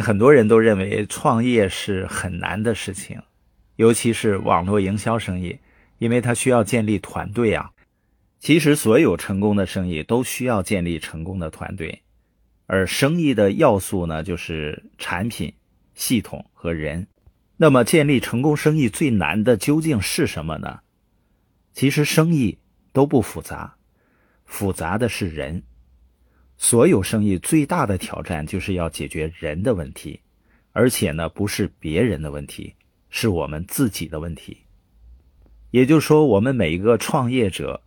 很多人都认为创业是很难的事情，尤其是网络营销生意，因为它需要建立团队啊。其实，所有成功的生意都需要建立成功的团队，而生意的要素呢，就是产品、系统和人。那么，建立成功生意最难的究竟是什么呢？其实，生意都不复杂，复杂的是人。所有生意最大的挑战就是要解决人的问题，而且呢，不是别人的问题，是我们自己的问题。也就是说，我们每一个创业者，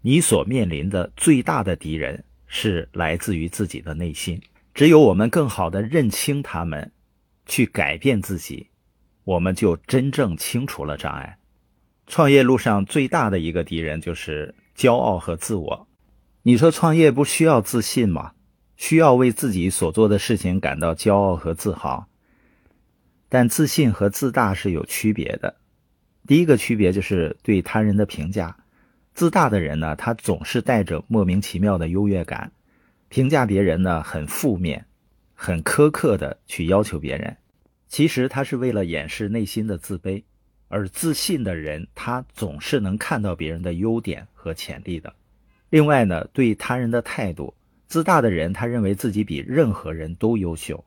你所面临的最大的敌人是来自于自己的内心。只有我们更好的认清他们，去改变自己，我们就真正清除了障碍。创业路上最大的一个敌人就是骄傲和自我。你说创业不需要自信吗？需要为自己所做的事情感到骄傲和自豪。但自信和自大是有区别的。第一个区别就是对他人的评价。自大的人呢，他总是带着莫名其妙的优越感，评价别人呢很负面，很苛刻的去要求别人。其实他是为了掩饰内心的自卑。而自信的人，他总是能看到别人的优点和潜力的。另外呢，对他人的态度，自大的人他认为自己比任何人都优秀，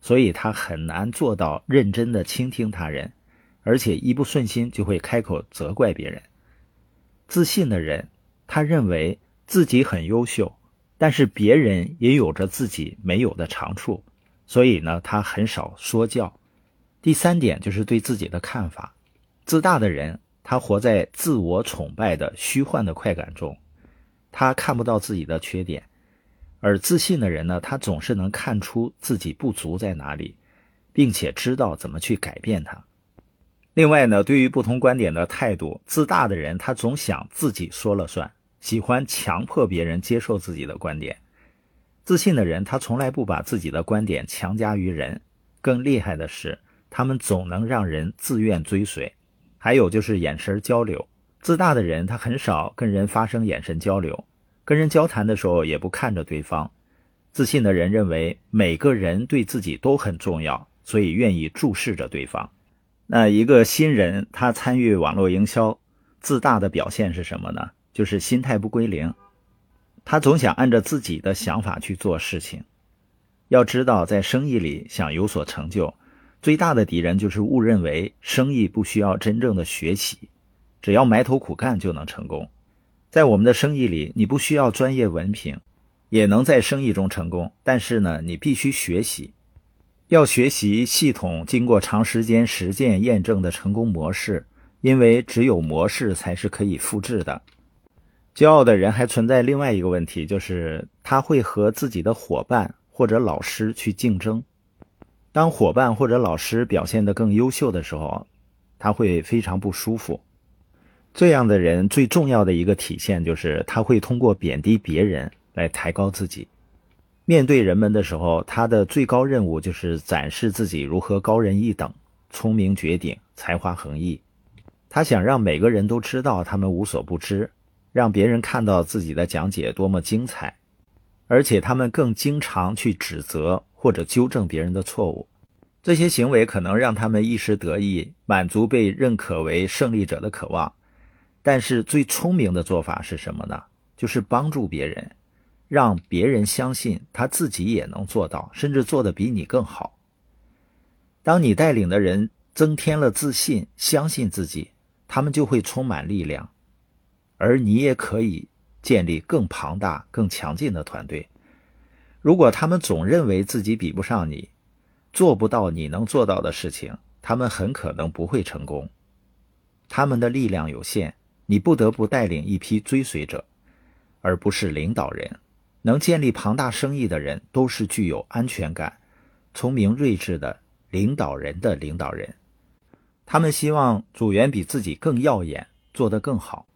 所以他很难做到认真的倾听他人，而且一不顺心就会开口责怪别人。自信的人，他认为自己很优秀，但是别人也有着自己没有的长处，所以呢，他很少说教。第三点就是对自己的看法，自大的人他活在自我崇拜的虚幻的快感中。他看不到自己的缺点，而自信的人呢，他总是能看出自己不足在哪里，并且知道怎么去改变它。另外呢，对于不同观点的态度，自大的人他总想自己说了算，喜欢强迫别人接受自己的观点；自信的人他从来不把自己的观点强加于人，更厉害的是，他们总能让人自愿追随。还有就是眼神交流。自大的人，他很少跟人发生眼神交流，跟人交谈的时候也不看着对方。自信的人认为每个人对自己都很重要，所以愿意注视着对方。那一个新人他参与网络营销，自大的表现是什么呢？就是心态不归零，他总想按照自己的想法去做事情。要知道，在生意里想有所成就，最大的敌人就是误认为生意不需要真正的学习。只要埋头苦干就能成功，在我们的生意里，你不需要专业文凭，也能在生意中成功。但是呢，你必须学习，要学习系统经过长时间实践验证的成功模式，因为只有模式才是可以复制的。骄傲的人还存在另外一个问题，就是他会和自己的伙伴或者老师去竞争。当伙伴或者老师表现得更优秀的时候，他会非常不舒服。这样的人最重要的一个体现就是他会通过贬低别人来抬高自己。面对人们的时候，他的最高任务就是展示自己如何高人一等、聪明绝顶、才华横溢。他想让每个人都知道他们无所不知，让别人看到自己的讲解多么精彩，而且他们更经常去指责或者纠正别人的错误。这些行为可能让他们一时得意，满足被认可为胜利者的渴望。但是最聪明的做法是什么呢？就是帮助别人，让别人相信他自己也能做到，甚至做得比你更好。当你带领的人增添了自信，相信自己，他们就会充满力量，而你也可以建立更庞大、更强劲的团队。如果他们总认为自己比不上你，做不到你能做到的事情，他们很可能不会成功。他们的力量有限。你不得不带领一批追随者，而不是领导人。能建立庞大生意的人，都是具有安全感、聪明睿智的领导人的领导人。他们希望组员比自己更耀眼，做得更好。